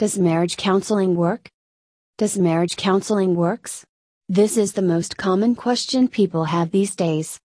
Does marriage counseling work? Does marriage counseling works? This is the most common question people have these days.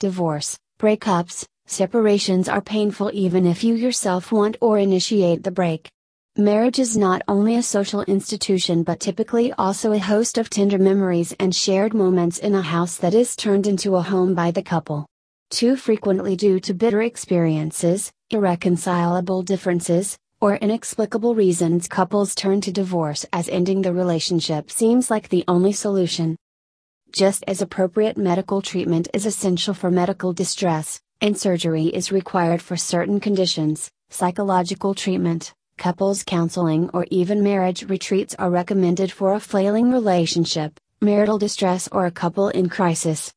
Divorce, breakups, separations are painful even if you yourself want or initiate the break. Marriage is not only a social institution but typically also a host of tender memories and shared moments in a house that is turned into a home by the couple. Too frequently, due to bitter experiences, irreconcilable differences, or inexplicable reasons, couples turn to divorce as ending the relationship seems like the only solution. Just as appropriate medical treatment is essential for medical distress, and surgery is required for certain conditions, psychological treatment, couples counseling or even marriage retreats are recommended for a flailing relationship, marital distress, or a couple in crisis.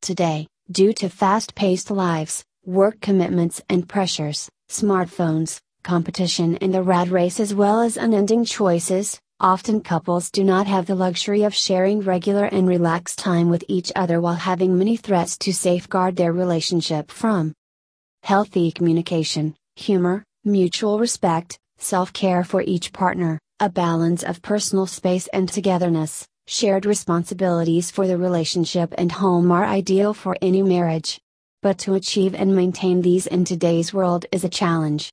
Today, due to fast paced lives, work commitments and pressures, smartphones, competition in the rat race, as well as unending choices, often couples do not have the luxury of sharing regular and relaxed time with each other while having many threats to safeguard their relationship from. Healthy communication, humor, mutual respect, self care for each partner, a balance of personal space and togetherness, shared responsibilities for the relationship and home are ideal for any marriage. But to achieve and maintain these in today's world is a challenge.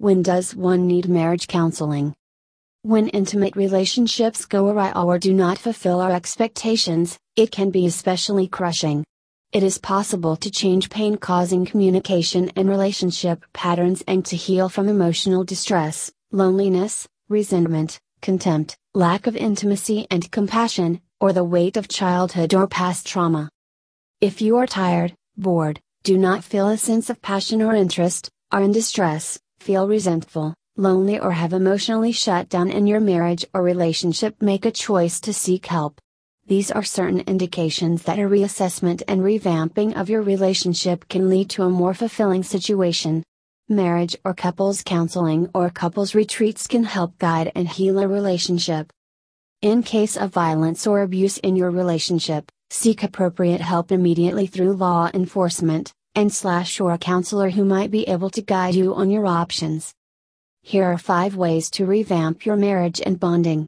When does one need marriage counseling? When intimate relationships go awry or do not fulfill our expectations, it can be especially crushing. It is possible to change pain causing communication and relationship patterns and to heal from emotional distress, loneliness, resentment, contempt, lack of intimacy and compassion, or the weight of childhood or past trauma. If you are tired, bored, do not feel a sense of passion or interest, are in distress, feel resentful, lonely, or have emotionally shut down in your marriage or relationship, make a choice to seek help. These are certain indications that a reassessment and revamping of your relationship can lead to a more fulfilling situation. Marriage or couples counseling or couples retreats can help guide and heal a relationship. In case of violence or abuse in your relationship, seek appropriate help immediately through law enforcement, and slash or a counselor who might be able to guide you on your options. Here are 5 ways to revamp your marriage and bonding.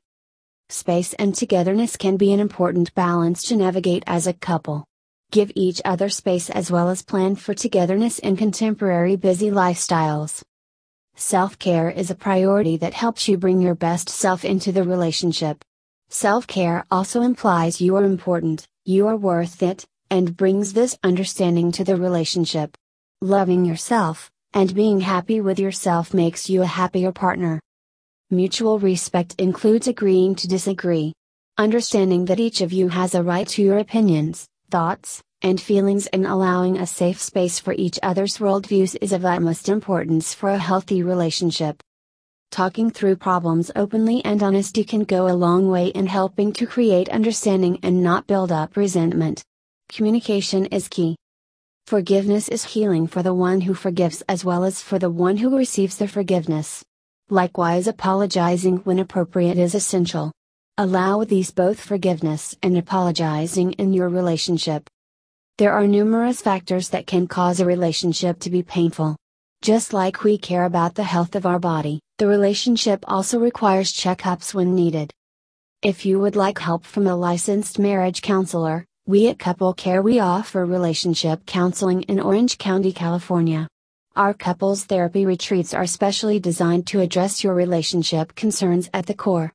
Space and togetherness can be an important balance to navigate as a couple. Give each other space as well as plan for togetherness in contemporary busy lifestyles. Self care is a priority that helps you bring your best self into the relationship. Self care also implies you are important, you are worth it, and brings this understanding to the relationship. Loving yourself, and being happy with yourself makes you a happier partner. Mutual respect includes agreeing to disagree. Understanding that each of you has a right to your opinions, thoughts, and feelings and allowing a safe space for each other's worldviews is of utmost importance for a healthy relationship. Talking through problems openly and honesty can go a long way in helping to create understanding and not build up resentment. Communication is key. Forgiveness is healing for the one who forgives as well as for the one who receives the forgiveness. Likewise, apologizing when appropriate is essential. Allow these both forgiveness and apologizing in your relationship. There are numerous factors that can cause a relationship to be painful. Just like we care about the health of our body, the relationship also requires checkups when needed. If you would like help from a licensed marriage counselor, we at Couple Care we offer relationship counseling in Orange County, California. Our couples therapy retreats are specially designed to address your relationship concerns at the core.